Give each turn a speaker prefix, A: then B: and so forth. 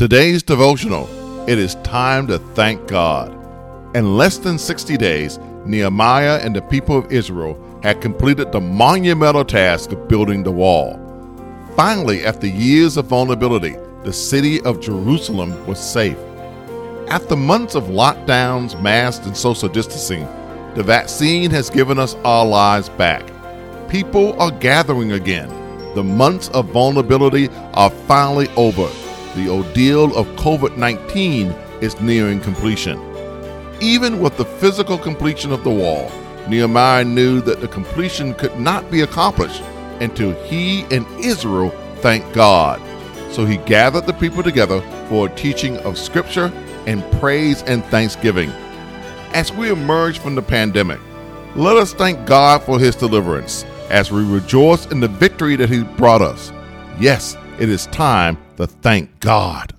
A: Today's devotional it is time to thank God. In less than 60 days, Nehemiah and the people of Israel had completed the monumental task of building the wall. Finally, after years of vulnerability, the city of Jerusalem was safe. After months of lockdowns, masks, and social distancing, the vaccine has given us our lives back. People are gathering again. The months of vulnerability are finally over. The ordeal of COVID 19 is nearing completion. Even with the physical completion of the wall, Nehemiah knew that the completion could not be accomplished until he and Israel thanked God. So he gathered the people together for a teaching of Scripture and praise and thanksgiving. As we emerge from the pandemic, let us thank God for his deliverance as we rejoice in the victory that he brought us. Yes, it is time to thank God.